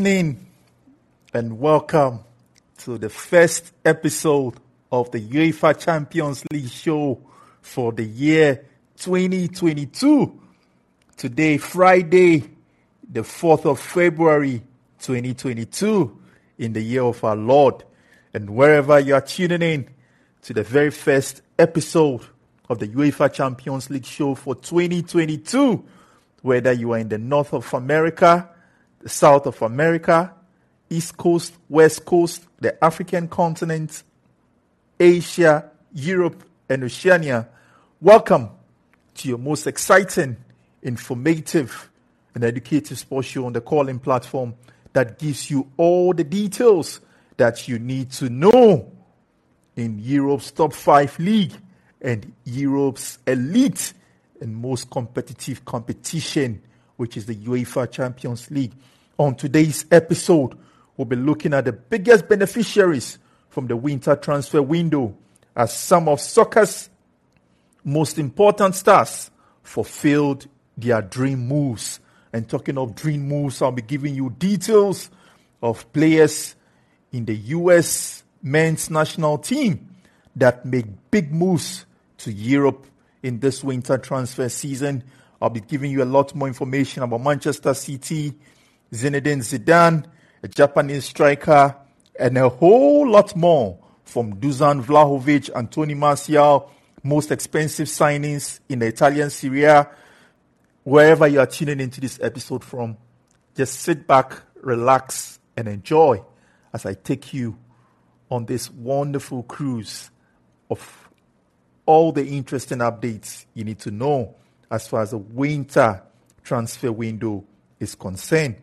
Evening and welcome to the first episode of the UEFA Champions League show for the year 2022. Today, Friday, the 4th of February 2022, in the year of our Lord. And wherever you are tuning in to the very first episode of the UEFA Champions League show for 2022, whether you are in the north of America, the south of America, east coast, west coast, the African continent, Asia, Europe, and Oceania, welcome to your most exciting, informative, and educative sports show on the Callin platform that gives you all the details that you need to know in Europe's top five league and Europe's elite and most competitive competition, which is the UEFA Champions League. On today's episode, we'll be looking at the biggest beneficiaries from the winter transfer window as some of soccer's most important stars fulfilled their dream moves. And talking of dream moves, I'll be giving you details of players in the US men's national team that make big moves to Europe in this winter transfer season. I'll be giving you a lot more information about Manchester City, Zinedine Zidane, a Japanese striker, and a whole lot more from Dusan Vlahovic and Tony Martial, most expensive signings in the Italian Serie A. Wherever you are tuning into this episode from, just sit back, relax, and enjoy as I take you on this wonderful cruise of all the interesting updates you need to know as far as the winter transfer window is concerned.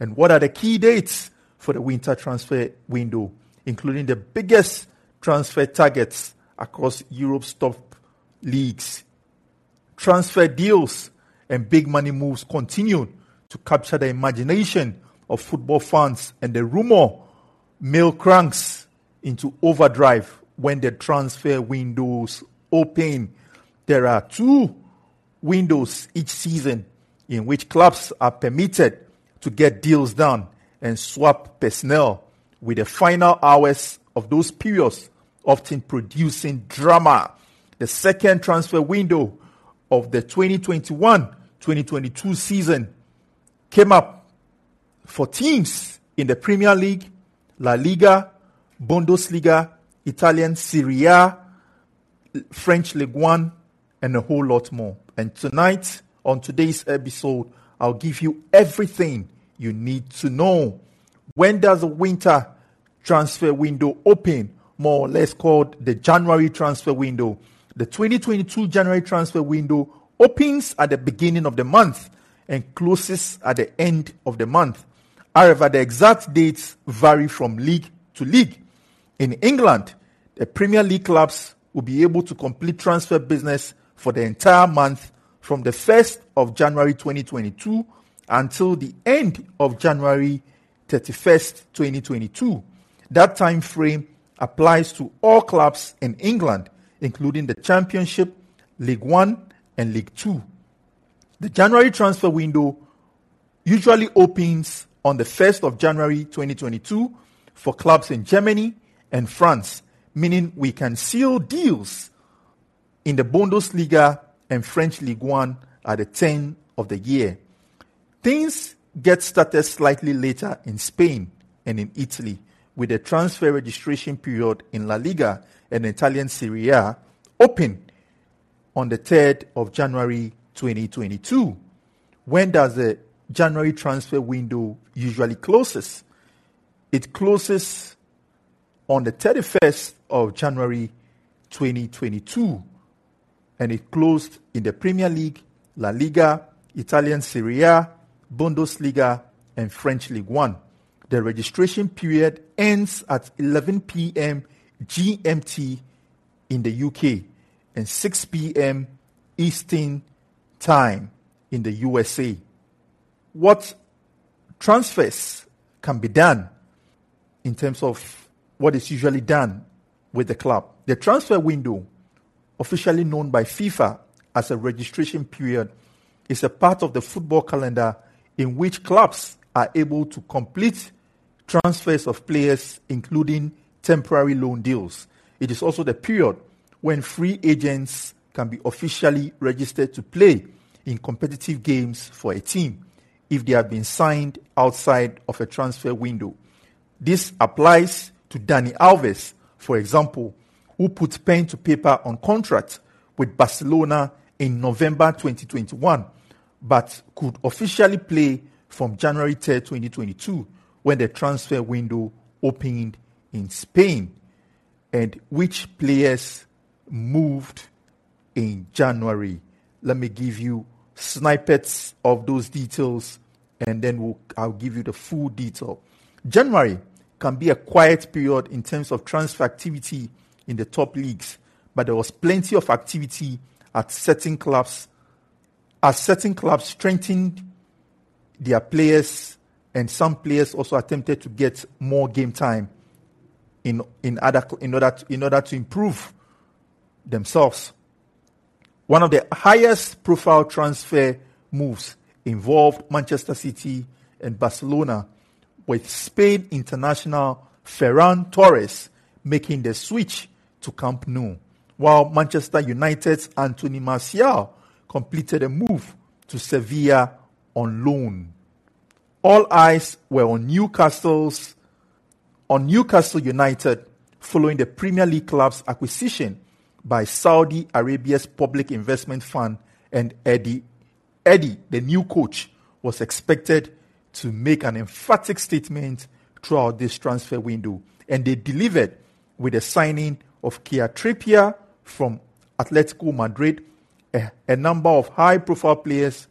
And what are the key dates for the winter transfer window, including the biggest transfer targets across Europe's top leagues? Transfer deals and big money moves continue to capture the imagination of football fans, and the rumor mill cranks into overdrive when the transfer windows open. There are two windows each season in which clubs are permitted to get deals done and swap personnel with the final hours of those periods often producing drama. The second transfer window of the 2021-2022 season came up for teams in the Premier League, La Liga, Bundesliga, Italian Serie A, French League One, and a whole lot more. And tonight, on today's episode, I'll give you everything you need to know. When does the winter transfer window open? More or less called the January transfer window. The 2022 January transfer window opens at the beginning of the month and closes at the end of the month. However, the exact dates vary from league to league. In England, the Premier League clubs will be able to complete transfer business for the entire month from the 1st of January 2022 until the end of January 31st, 2022. That time frame applies to all clubs in England, including the Championship, League One, and League Two. The January transfer window usually opens on the 1st of January 2022 for clubs in Germany and France meaning we can seal deals in the Bundesliga and French League One at the turn of the year. Things get started slightly later in Spain and in Italy, with the transfer registration period in La Liga and Italian Serie A open on the 3rd of January 2022. When does the January transfer window usually closes? It closes on the 31st of January 2022 and it closed in the Premier League, La Liga, Italian Serie A, Bundesliga, and French League One. The registration period ends at 11 p.m. GMT in the UK and 6 p.m. Eastern Time in the USA. What transfers can be done in terms of what is usually done with the club. The transfer window, officially known by FIFA as a registration period, is a part of the football calendar in which clubs are able to complete transfers of players, including temporary loan deals. It is also the period when free agents can be officially registered to play in competitive games for a team if they have been signed outside of a transfer window. This applies to Dani Alves, for example, who put pen to paper on contract with Barcelona in November 2021, but could officially play from January 3, 2022, when the transfer window opened in Spain, and which players moved in January. Let me give you snippets of those details and then we'll, I'll give you the full detail. January can be a quiet period in terms of transfer activity in the top leagues, but there was plenty of activity at certain clubs as certain clubs strengthened their players and some players also attempted to get more game time in in other in order to, in order to improve themselves. One of the highest profile transfer moves involved Manchester City and Barcelona, with Spain international Ferran Torres making the switch to Camp Nou, while Manchester United's Anthony Martial completed a move to Sevilla on loan. All eyes were on Newcastle's on Newcastle United following the Premier League club's acquisition by Saudi Arabia's Public Investment Fund and Eddie Eddie, the new coach, was expected to make an emphatic statement throughout this transfer window, and they delivered with the signing of Kia Trippier from Atletico Madrid. A, a number of high-profile players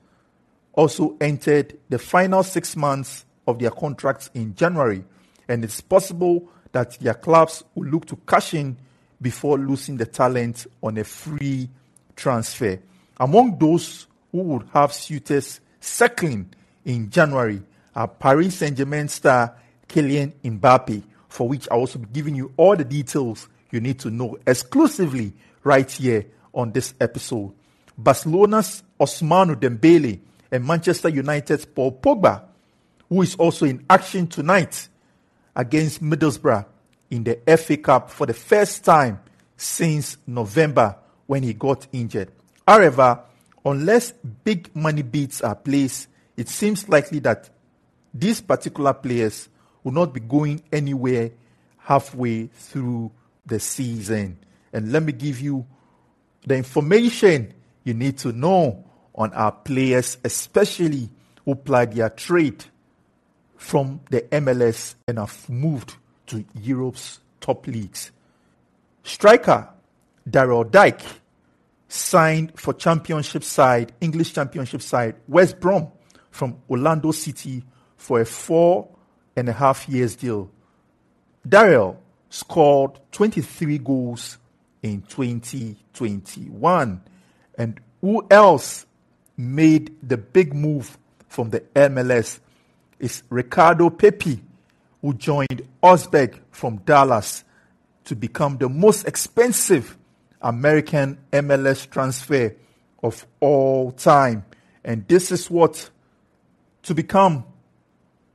also entered the final six months of their contracts in January, and it's possible that their clubs will look to cash in before losing the talent on a free transfer. Among those who would have suitors circling in January are Paris Saint Germain star Kylian Mbappe, for which I will also be giving you all the details you need to know exclusively right here on this episode. Barcelona's Ousmane Dembele and Manchester United's Paul Pogba, who is also in action tonight against Middlesbrough in the FA Cup for the first time since November when he got injured. However, unless big money bids are placed, it seems likely that these particular players will not be going anywhere halfway through the season. And let me give you the information you need to know on our players, especially who ply their trade from the MLS and have moved to Europe's top leagues. Striker Daryl Dike signed for championship side, English championship side, West Brom from Orlando City for a four and a half years deal. Daryl scored 23 goals in 2021. And who else made the big move from the MLS is Ricardo Pepi, who joined Augsburg from Dallas to become the most expensive American MLS transfer of all time. And this is what to become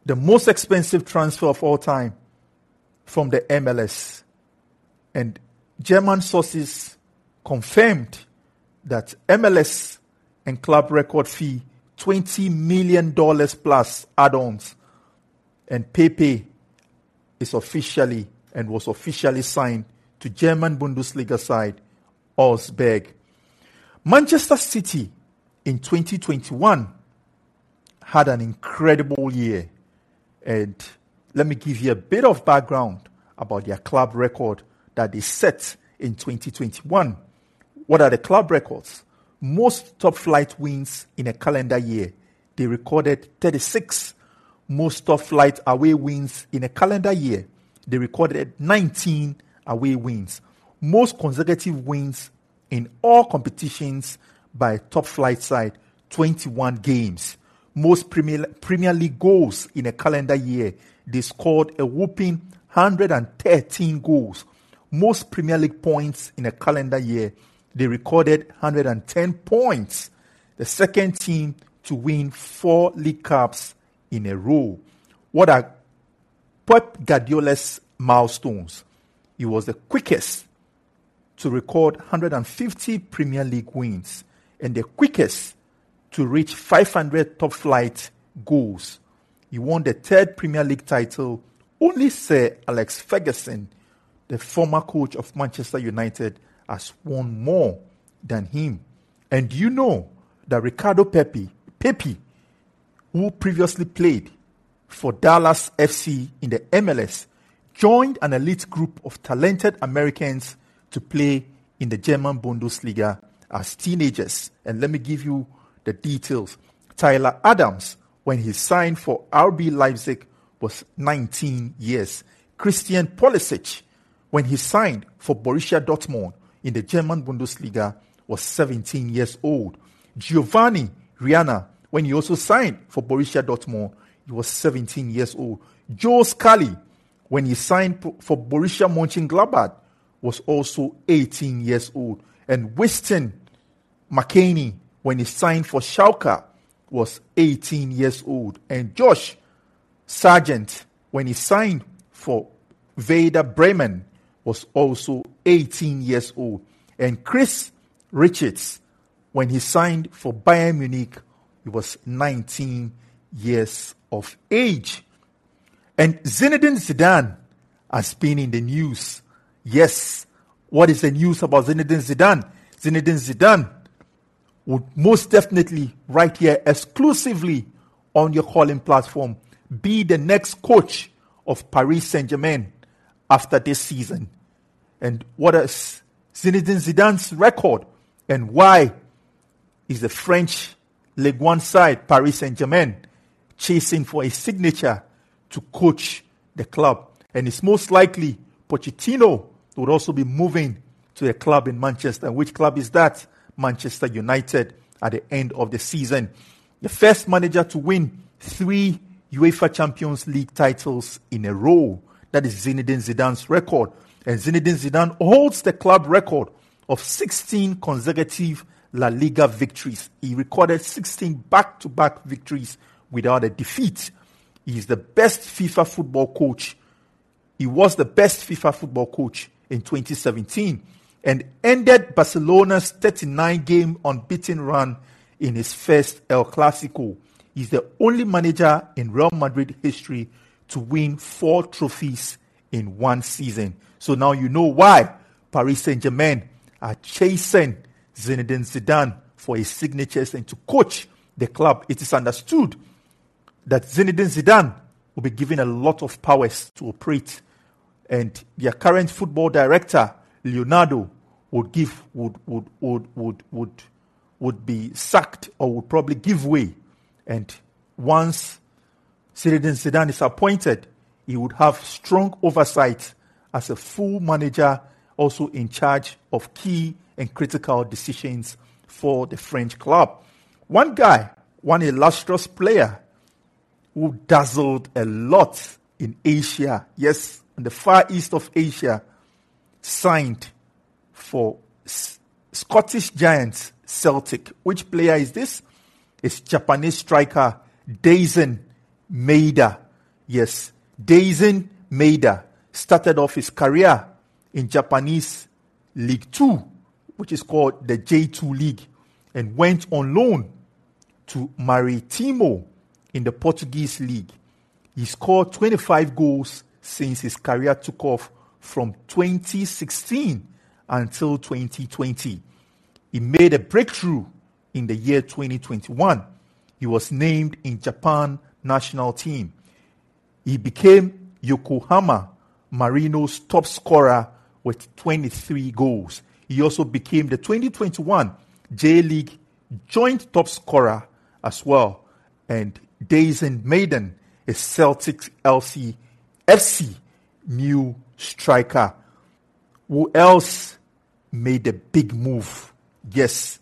the most expensive transfer of all time from the MLS. And German sources confirmed that MLS and club record fee $20 million plus add ons. And Pepi is officially and was officially signed to German Bundesliga side Augsburg. Manchester City in 2021 had an incredible year. And let me give you a bit of background about their club record that they set in 2021. What are the club records? Most top flight wins in a calendar year. They recorded 36. Most top flight away wins in a calendar year. They recorded 19 away wins most consecutive wins in all competitions by top flight side 21 games most premier, premier league goals in a calendar year they scored a whooping 113 goals most premier league points in a calendar year they recorded 110 points the second team to win four league cups in a row. What are Pep Guardiola's milestones? He was the quickest to record 150 Premier League wins and the quickest to reach 500 top flight goals. He won the third Premier League title. Only Sir Alex Ferguson, the former coach of Manchester United, has won more than him. And you know that Ricardo Pepi, Pepi, who previously played for Dallas FC in the MLS, joined an elite group of talented Americans to play in the German Bundesliga as teenagers. And let me give you the details. Tyler Adams, when he signed for RB Leipzig, was 19 years. Christian Pulisic, when he signed for Borussia Dortmund in the German Bundesliga, was 17 years old. Giovanni Reyna, when he also signed for Borussia Dortmund, he was 17 years old. Joe Scally, when he signed for Borussia Mönchengladbach, was also 18 years old. And Weston McKennie, when he signed for Schalke, was 18 years old. And Josh Sargent, when he signed for Werder Bremen, was also 18 years old. And Chris Richards, when he signed for Bayern Munich, he was 19 years of age. And Zinedine Zidane has been in the news. Yes, what is the news about Zinedine Zidane? Zinedine Zidane would most definitely, right here, exclusively on your Callin platform, be the next coach of Paris Saint Germain after this season. And what is Zinedine Zidane's record and why is the French Ligue 1 side, Paris Saint Germain, chasing for a signature to coach the club? And it's most likely Pochettino would also be moving to a club in Manchester. Which club is that? Manchester United at the end of the season. The first manager to win three UEFA Champions League titles in a row. That is Zinedine Zidane's record. And Zinedine Zidane holds the club record of 16 consecutive La Liga victories. He recorded 16 back to back victories without a defeat. He is the best FIFA football coach. He was the best FIFA football coach in 2017 and ended Barcelona's 39 game unbeaten run in his first El Clasico. He's the only manager in Real Madrid history to win four trophies in one season. So now you know why Paris Saint Germain are chasing Zinedine Zidane for his signatures and to coach the club. It is understood that Zinedine Zidane will be given a lot of powers to operate, and their current football director, Leonardo, would give would would would would would, would be sacked or would probably give way. And once Zinedine Zidane is appointed, he would have strong oversight as a full manager, also in charge of key and critical decisions for the French club. One guy, one illustrious player who dazzled a lot in Asia, yes, in the far east of Asia, signed for S- Scottish Giants Celtic. Which player is this? It's Japanese striker Daizen Maeda. Yes, Daizen Maeda started off his career in Japanese League 2, which is called the J2 League, and went on loan to Maritimo in the Portuguese League. He scored 25 goals since his career took off from 2016 until 2020. He made a breakthrough in the year 2021. He was named in Japan national team. He became Yokohama Marinos top scorer with 23 goals. He also became the 2021 J League joint top scorer as well. And Daizen Maeda is Celtic LC FC new striker. Who else made a big move? Yes,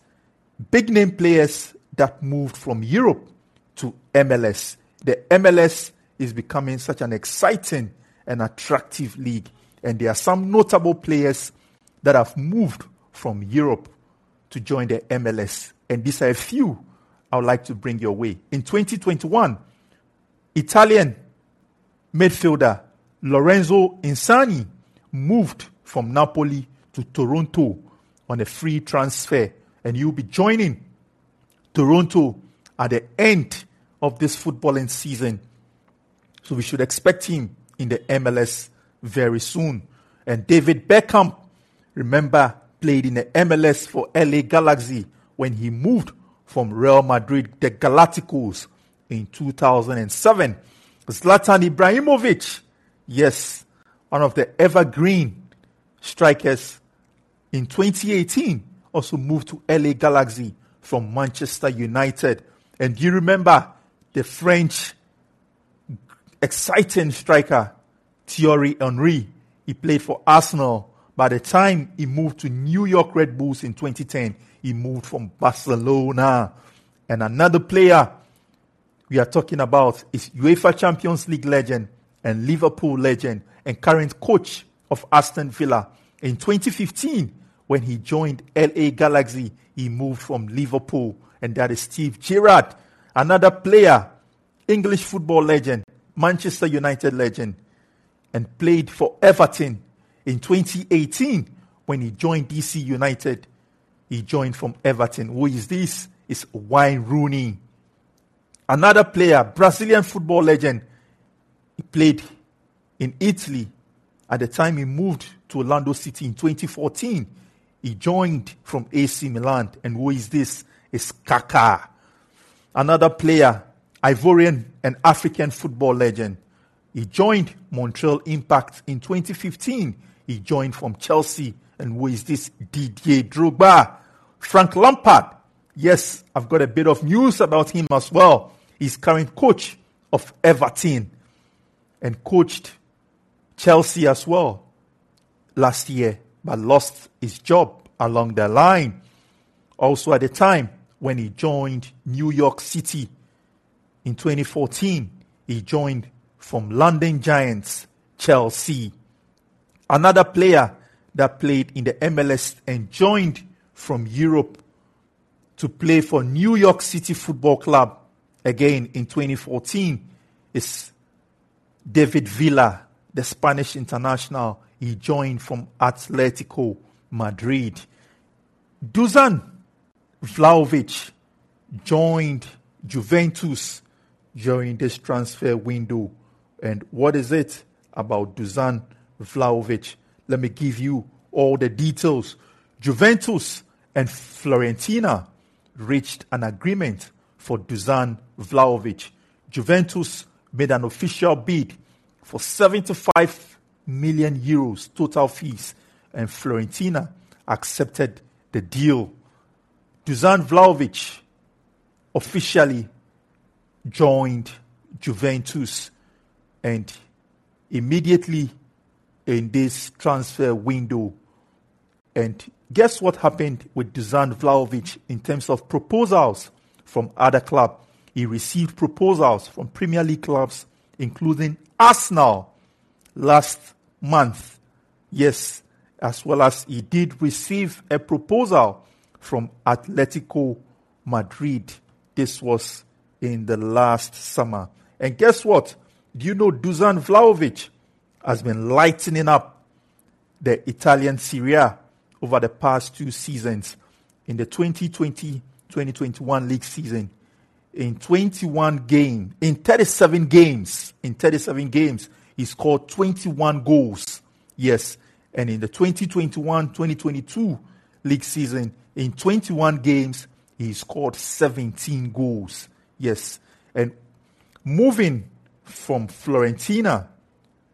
big name players that moved from Europe to MLS. The MLS is becoming such an exciting and attractive league. And there are some notable players that have moved from Europe to join the MLS. And these are a few I would like to bring your way. In 2021, Italian midfielder Lorenzo Insigne moved from Napoli to Toronto on a free transfer, and he'll be joining Toronto at the end of this footballing season. So we should expect him in the MLS very soon. And David Beckham, remember, played in the MLS for LA Galaxy when he moved from Real Madrid, the Galacticos, in 2007. Zlatan Ibrahimovic, yes, one of the evergreen strikers in 2018, also moved to LA Galaxy from Manchester United. And do you remember the French exciting striker Thierry Henry? He played for Arsenal. By the time he moved to New York Red Bulls in 2010, he moved from Barcelona. And another player we are talking about is UEFA Champions League legend and Liverpool legend and current coach of Aston Villa. In 2015, when he joined LA Galaxy, he moved from Liverpool, and that is Steve Gerrard, another player, English football legend, Manchester United legend, and played for Everton in 2018 when he joined DC United. He joined from Everton. Who is this? It's Wayne Rooney. Another player, Brazilian football legend. He played in Italy. At the time he moved to Orlando City in 2014, he joined from AC Milan. And who is this? It's Kaká. Another player, Ivorian and African football legend. He joined Montreal Impact in 2015. He joined from Chelsea. And who is this? Didier Drogba. Frank Lampard. Yes, I've got a bit of news about him as well. He's current coach of Everton and coached Chelsea as well last year, but lost his job along the line. Also, at the time when he joined New York City in 2014, he joined from London Giants, Chelsea. Another player that played in the MLS and joined from Europe to play for New York City Football Club again in 2014 is David Villa, the Spanish international. He joined from Atletico Madrid. Dusan Vlahovic joined Juventus during this transfer window. And what is it about Dusan Vlahovic? Let me give you all the details. Juventus and Fiorentina reached an agreement for Dusan Vlahovic. Juventus made an official bid for 75 million euros total fees, and Fiorentina accepted the deal. Dusan Vlahovic officially joined Juventus and immediately in this transfer window. And guess what happened with Dusan Vlahovic in terms of proposals from other clubs? He received proposals from Premier League clubs, including Arsenal last month. Yes, as well as he did receive a proposal from Atletico Madrid. This was in the last summer. And guess what? Do you know Dusan Vlahovic has been lightening up the Italian Serie A over the past two seasons in the 2020-2021 league season? in 21 games, in 37 games, in 37 games, he scored 21 goals. Yes. And in the 2021-2022 league season, in 21 games, he scored 17 goals. Yes. And moving from Fiorentina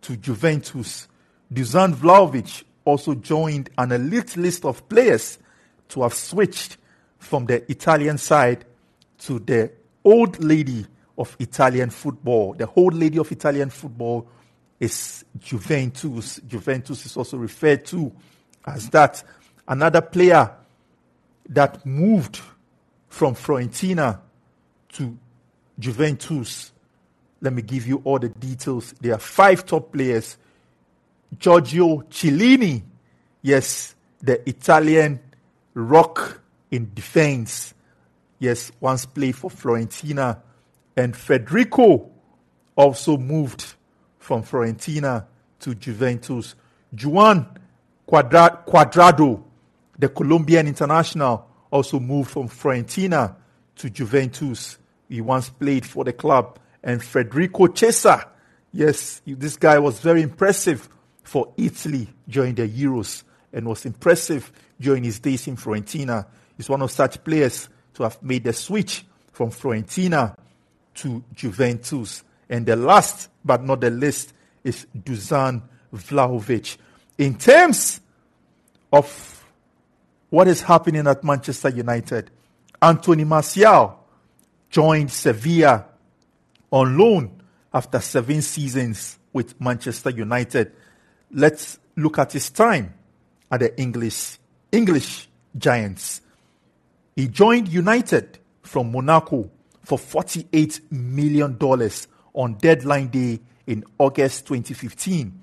to Juventus, Dusan Vlahovic also joined an elite list of players to have switched from the Italian side to the old lady of Italian football. The old lady of Italian football is Juventus. Juventus is also referred to as that. Another player that moved from Fiorentina to Juventus. Let me give you all the details. There are five top players. Giorgio Chiellini, yes, the Italian rock in defense yes, once played for Fiorentina, and Federico also moved from Fiorentina to Juventus. Juan Cuadrado, the Colombian international, also moved from Fiorentina to Juventus. He once played for the club. And Federico Chiesa, yes, this guy was very impressive for Italy during the Euros and was impressive during his days in Fiorentina. He's one of such players to have made the switch from Fiorentina to Juventus. And the last but not the least is Dusan Vlahovic. In terms of what is happening at Manchester United, Anthony Martial joined Sevilla on loan after seven seasons with Manchester United. Let's look at his time at the English English Giants. He joined United from Monaco for $48 million on deadline day in August 2015.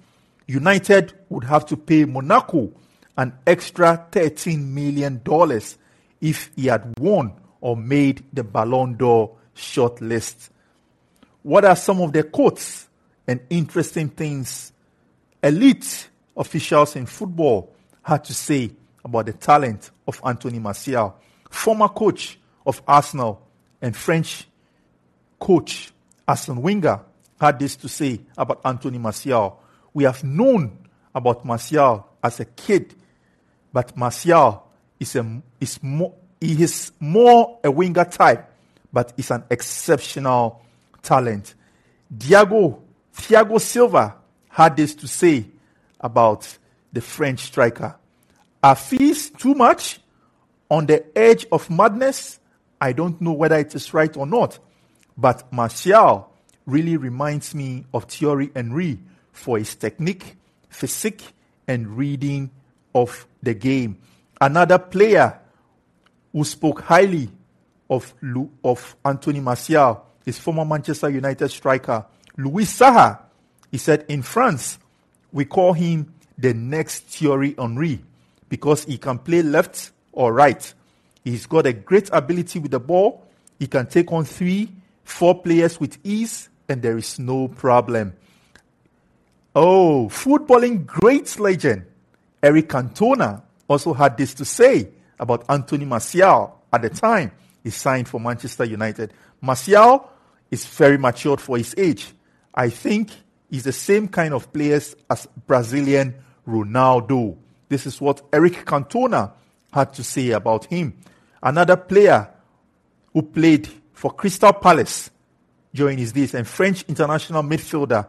United would have to pay Monaco an extra $13 million if he had won or made the Ballon d'Or shortlist. What are some of the quotes and interesting things elite officials in football had to say about the talent of Anthony Martial, former coach of Arsenal and French coach Arsene Wenger had this to say about Anthony Martial. We have known about Martial as a kid, but Martial is a is more he is more a winger type, but is an exceptional talent. Diego Thiago Silva had this to say about the French striker. Fees too much? On the edge of madness? I don't know whether it is right or not, but Martial really reminds me of Thierry Henry for his technique, physique, and reading of the game. Another player who spoke highly of, of Anthony Martial, his former Manchester United striker, Louis Saha. He said, In France, we call him the next Thierry Henry because he can play left or right. He's got a great ability with the ball. He can take on three, four players with ease, and there is no problem. Oh, footballing great legend Eric Cantona also had this to say about Anthony Martial at the time he signed for Manchester United. Martial is very matured for his age. I think he's the same kind of players as Brazilian Ronaldo. This is what Eric Cantona had to say about him. Another player who played for Crystal Palace during his days and French international midfielder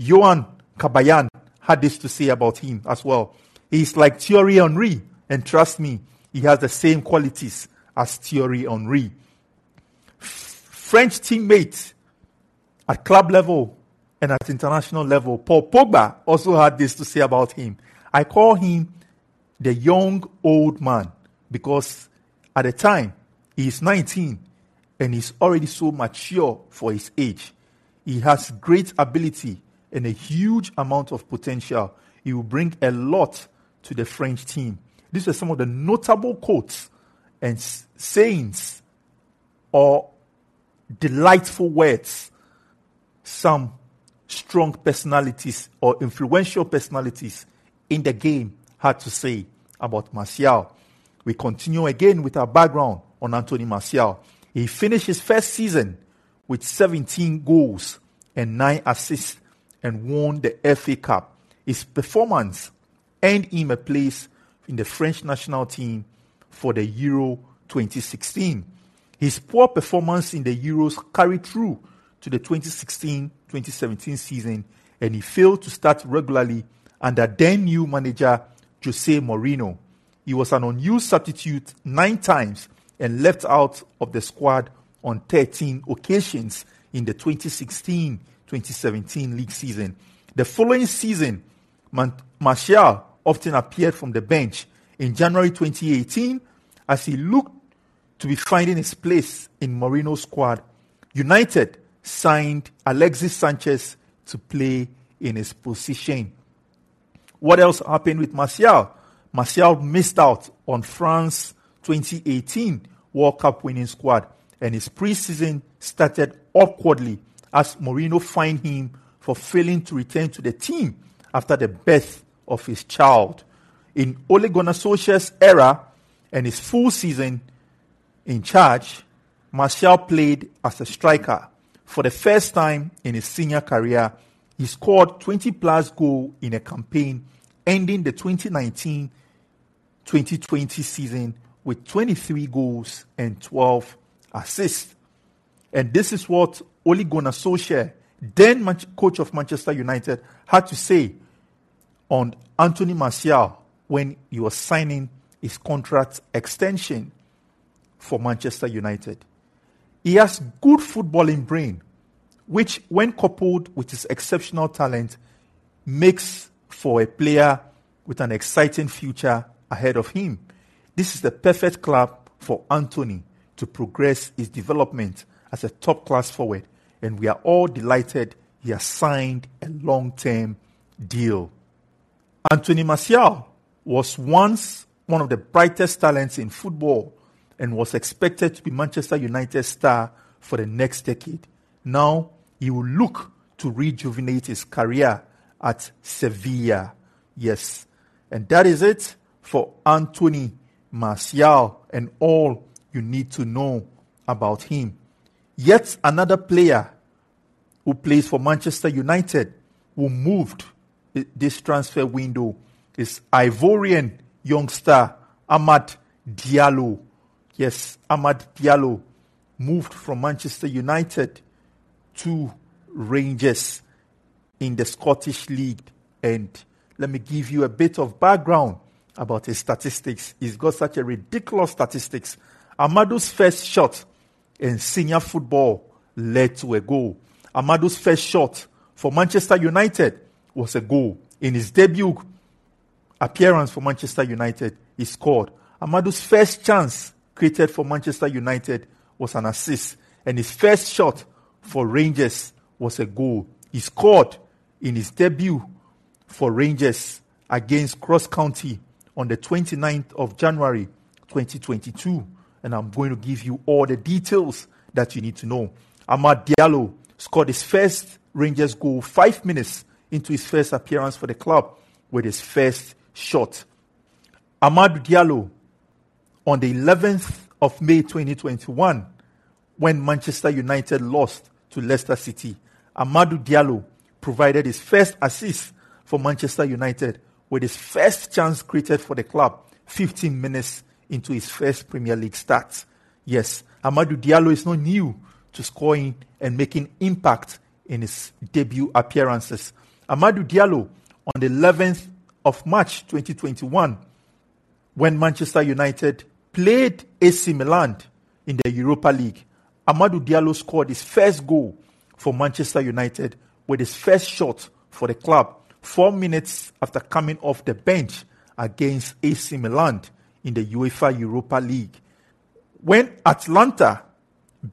Yohan Cabaye had this to say about him as well. He's like Thierry Henry, and trust me, he has the same qualities as Thierry Henry. French teammate at club level and at international level, Paul Pogba also had this to say about him. I call him the young old man because at the time he is 19 and he's already so mature for his age. He has great ability and a huge amount of potential. He will bring a lot to the French team. These are some of the notable quotes and sayings or delightful words some strong personalities or influential personalities in the game had to say about Martial. We continue again with our background on Anthony Martial. He finished his first season with 17 goals and 9 assists and won the FA Cup. His performance earned him a place in the French national team for the Euro 2016. His poor performance in the Euros carried through to the 2016 2017 season, and he failed to start regularly under then new manager Jose Mourinho. He was an unused substitute nine times and left out of the squad on 13 occasions in the 2016 2017 league season. The following season, Martial often appeared from the bench. In January 2018, as he looked to be finding his place in Mourinho's squad, United signed Alexis Sanchez to play in his position. What else happened with Martial? Martial missed out on France 2018 World Cup winning squad, and his preseason started awkwardly as Mourinho fined him for failing to return to the team after the birth of his child. In Ole Gunnar Solskjaer's era and his full season in charge, Martial played as a striker. For the first time in his senior career, he scored 20 plus goals in a campaign ending the 2019 2020 season with 23 goals and 12 assists. And this is what Ole Gunnar Solskjaer, then coach of Manchester United, had to say on Anthony Martial when he was signing his contract extension for Manchester United. He has good footballing brain, which, when coupled with his exceptional talent, makes for a player with an exciting future ahead of him. This is the perfect club for Anthony to progress his development as a top class forward, and we are all delighted he has signed a long term deal. Anthony Martial was once one of the brightest talents in football and was expected to be Manchester United's star for the next decade. Now he will look to rejuvenate his career at Sevilla. Yes. And that is it for Anthony Martial and all you need to know about him. Yet another player who plays for Manchester United who moved this transfer window is Ivorian youngster Amad Diallo. Yes, Amad Diallo moved from Manchester United to Rangers in the Scottish League. And let me give you a bit of background about his statistics. He's got such a ridiculous statistics. Amadu's first shot in senior football led to a goal. Amadu's first shot for Manchester United was a goal. In his debut appearance for Manchester United, he scored. Amadu's first chance created for Manchester United was an assist, and his first shot for Rangers was a goal. He scored in his debut for Rangers against Ross County on the 29th of January 2022. And I'm going to give you all the details that you need to know. Amad Diallo scored his first Rangers goal five minutes into his first appearance for the club with his first shot. Amad Diallo, on the 11th of May 2021, when Manchester United lost to Leicester City, Amadou Diallo provided his first assist for Manchester United with his first chance created for the club 15 minutes into his first Premier League start. Yes, Amadou Diallo is not new to scoring and making impact in his debut appearances. Amadou Diallo on the 11th of March 2021 when Manchester United played AC Milan in the Europa League. Amadou Diallo scored his first goal for Manchester United with his first shot for the club four minutes after coming off the bench against AC Milan in the UEFA Europa League. When Atalanta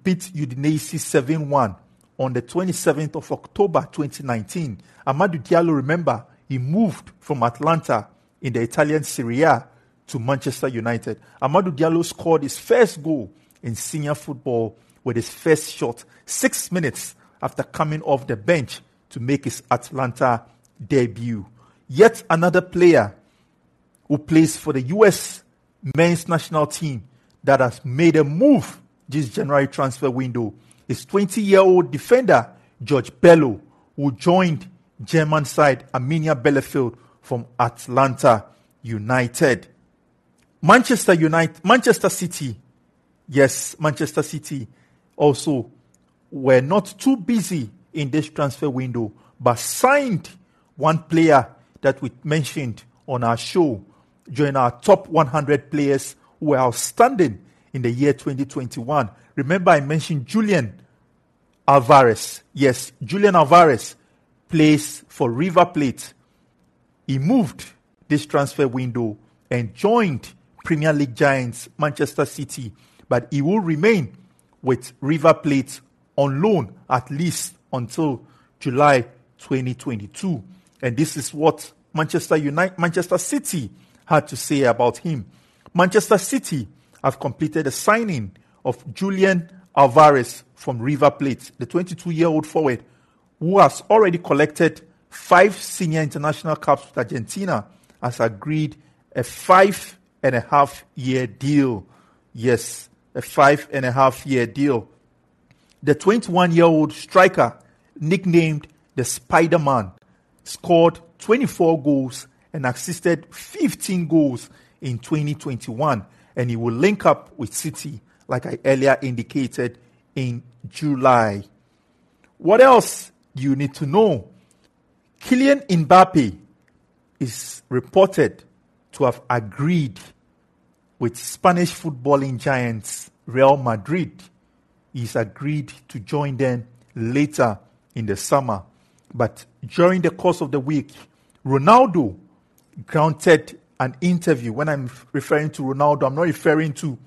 beat Udinese 7 1 on the 27th of October 2019, Amadou Diallo, remember, he moved from Atalanta in the Italian Serie A to Manchester United. Amadou Diallo scored his first goal in senior football with his first shot six minutes after coming off the bench to make his Atalanta debut. Yet another player who plays for the US men's national team that has made a move this January transfer window is 20 year old defender George Bello, who joined German side Arminia Bielefeld from Atlanta United. Manchester United, Manchester City, yes, Manchester City also were not too busy in this transfer window, but signed one player that we mentioned on our show, join our top 100 players who were outstanding in the year 2021. Remember, I mentioned Julian Alvarez. Yes, Julian Alvarez plays for River Plate. He moved this transfer window and joined Premier League giants Manchester City, but he will remain with River Plate on loan at least until July 2022. And this is what Manchester United, Manchester City had to say about him. Manchester City have completed the signing of Julian Alvarez from River Plate, the 22 year old forward, who has already collected five senior international caps with Argentina, has agreed a five and a half year deal. Yes, a five and a half year deal. The 21 year old striker, nicknamed the Spider Man, scored 24 goals and assisted 15 goals in 2021, and he will link up with City, like I earlier indicated, in July. What else do you need to know? Kylian Mbappe is reported to have agreed with Spanish footballing giants Real Madrid. He's agreed to join them later in the summer. But during the course of the week, Ronaldo granted an interview. When I'm referring to Ronaldo, I'm not referring to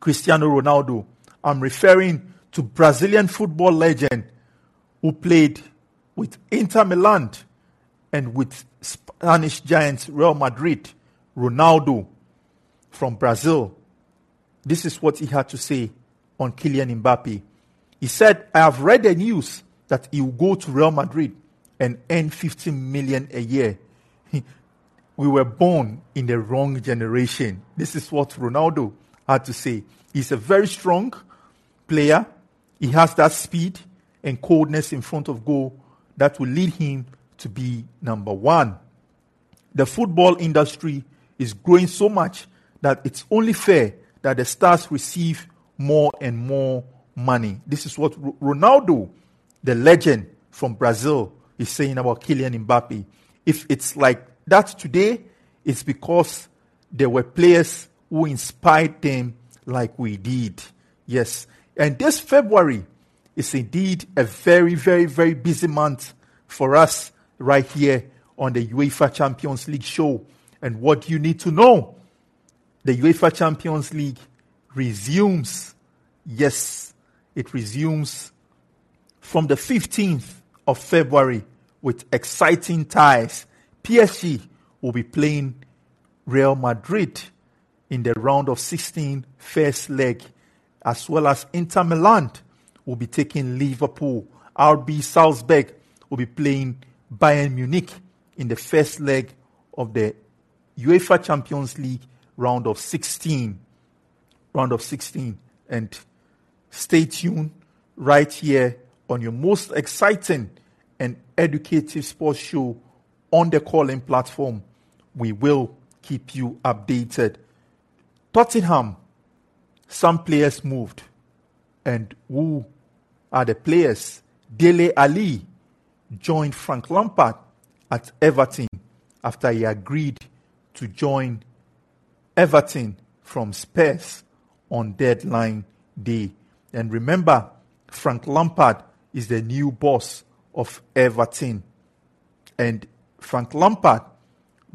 Cristiano Ronaldo. I'm referring to Brazilian football legend who played with Inter Milan and with Spanish giants Real Madrid, Ronaldo from Brazil. This is what he had to say on Kylian Mbappe. He said, I have read the news that he will go to Real Madrid and earn 15 million a year. we were born in the wrong generation. This is what Ronaldo had to say. He's a very strong player. He has that speed and coldness in front of goal that will lead him to be number one. The football industry is growing so much that it's only fair that the stars receive more and more money. This is what Ronaldo, the legend from Brazil, is saying about Kylian Mbappe. If it's like that today, it's because there were players who inspired them like we did. Yes. And this February is indeed a very, very, very busy month for us right here on the UEFA Champions League show. And what you need to know the UEFA Champions League resumes. Yes, it resumes from the 15th of February with exciting ties. PSG will be playing Real Madrid in the round of 16 first leg, as well as Inter Milan will be taking Liverpool. RB Salzburg will be playing Bayern Munich in the first leg of the UEFA Champions League round of 16. Round of 16. And stay tuned right here on your most exciting and educative sports show on the Callin platform. We will keep you updated. Tottenham, some players moved. And who are the players? Dele Alli joined Frank Lampard at Everton after he agreed to join Everton from Spurs on deadline day. And remember, Frank Lampard is the new boss of Everton. And Frank Lampard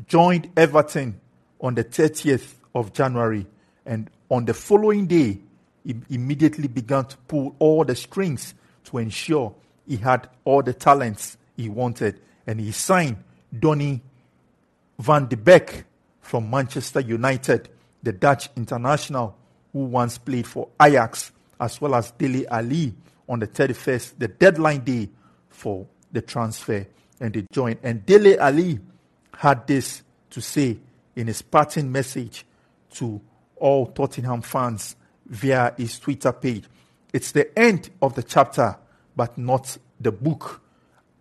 joined Everton on the 30th of January. And on the following day, he immediately began to pull all the strings to ensure he had all the talents he wanted. And he signed Donny van de Beek from Manchester United, the Dutch international who once played for Ajax, as well as Dele Alli on the 31st, the deadline day for the transfer, and they joined. And Dele Alli had this to say in his parting message to all Tottenham fans via his Twitter page. It's the end of the chapter, but not the book.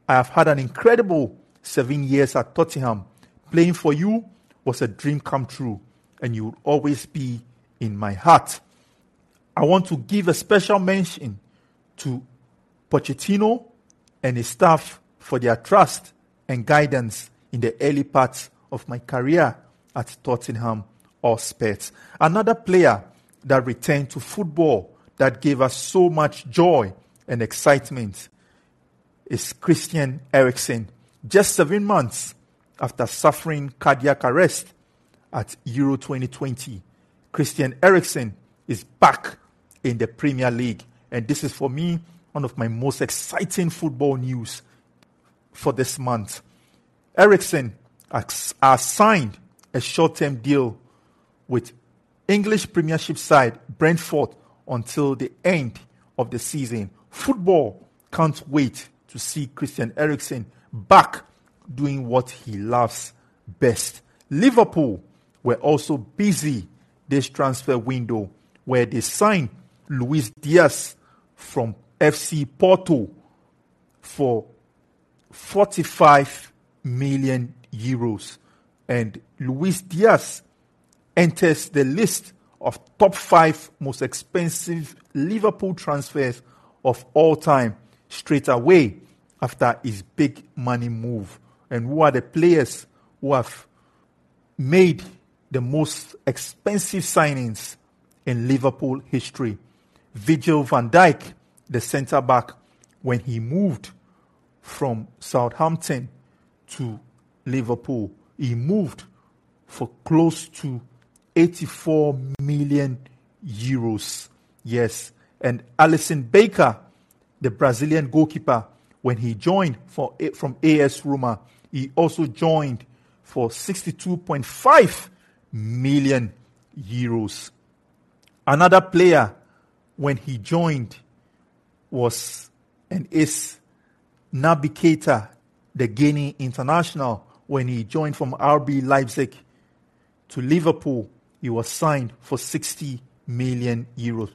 I have had an incredible seven years at Tottenham. Playing for you was a dream come true, and you will always be in my heart. I want to give a special mention to Pochettino and his staff for their trust and guidance in the early parts of my career at Tottenham Hotspur. Another player that returned to football that gave us so much joy and excitement is Christian Eriksen. Just seven months after suffering cardiac arrest at Euro 2020, Christian Eriksen is back in the Premier League. And this is for me one of my most exciting football news for this month. Eriksen has signed a short term deal with English Premiership side Brentford until the end of the season. Football can't wait to see Christian Eriksen back doing what he loves best. Liverpool were also busy this transfer window where they signed Luis Diaz from FC Porto for 45 million euros. And Luis Diaz enters the list of top five most expensive Liverpool transfers of all time straight away after his big money move. And who are the players who have made the most expensive signings in Liverpool history? Virgil van Dijk, the centre back, when he moved from Southampton to Liverpool, he moved for close to 84 million euros. Yes. And Alisson Becker, the Brazilian goalkeeper, when he joined for, from AS Roma, he also joined for 62.5 million euros. Another player, when he joined, was and is Keita, the Guinea international, when he joined from RB Leipzig to Liverpool he was signed for 60 million euros.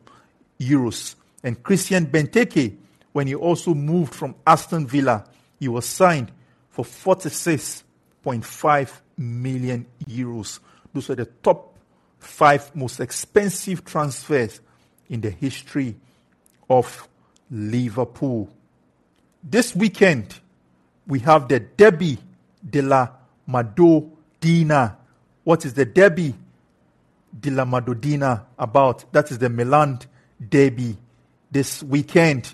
euros. And Christian Benteke, when he also moved from Aston Villa, he was signed for 46.5 million euros. Those are the top five most expensive transfers in the history of Liverpool. This weekend, we have the Derby de la Madonnina. What is the Derby de la Madonnina about. That is the Milan derby this weekend.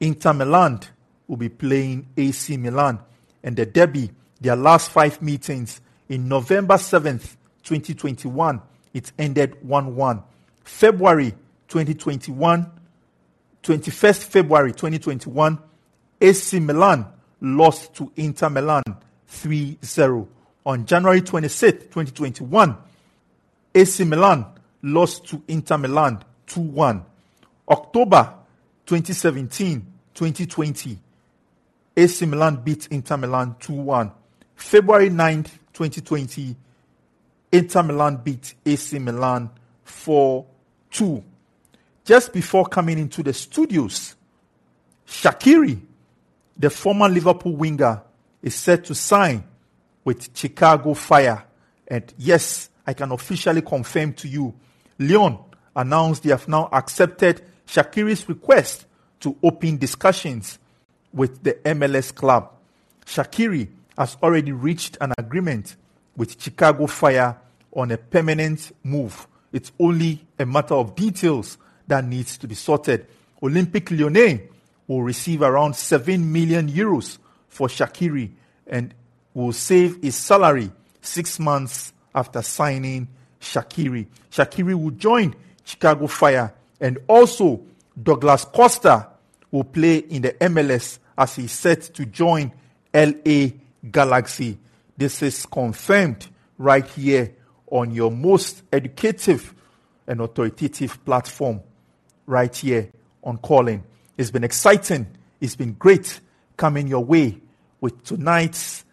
Inter Milan will be playing AC Milan and the derby, their last five meetings in November 7th, 2021, it ended 1 1. February 2021, 21st February 2021, AC Milan lost to Inter Milan 3 0. On January 26th, 2021, AC Milan lost to Inter Milan 2 1. October 2017 2020, AC Milan beat Inter Milan 2 1. February 9th, 2020, Inter Milan beat AC Milan 4 2. Just before coming into the studios, Shaqiri, the former Liverpool winger, is set to sign with Chicago Fire. And yes, I can officially confirm to you, Lyon announced they have now accepted Shaqiri's request to open discussions with the MLS club. Shaqiri has already reached an agreement with Chicago Fire on a permanent move. It's only a matter of details that needs to be sorted. Olympique Lyonnais will receive around 7 million euros for Shaqiri and will save his salary six months after signing Shaqiri. Shaqiri will join Chicago Fire and also Douglas Costa will play in the MLS as he's set to join LA Galaxy. This is confirmed right here on your most educative and authoritative platform right here on Callin. It's been exciting. It's been great coming your way with tonight's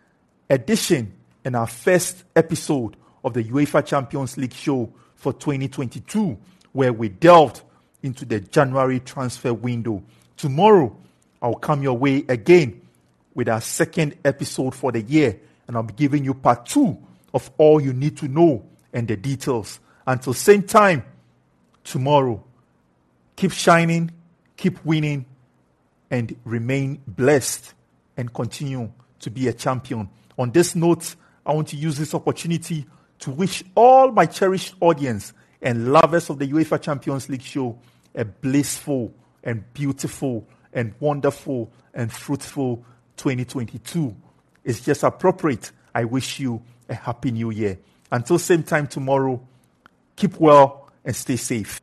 edition and our first episode of the UEFA Champions League show for 2022, where we delved into the January transfer window. Tomorrow, I'll come your way again with our second episode for the year, and I'll be giving you part two of all you need to know and the details. Until same time tomorrow, keep shining, keep winning, and remain blessed and continue to be a champion. On this note, I want to use this opportunity to wish all my cherished audience and lovers of the UEFA Champions League show a blissful and beautiful and wonderful and fruitful 2022. It's just appropriate. I wish you a happy new year. Until same time tomorrow, keep well and stay safe.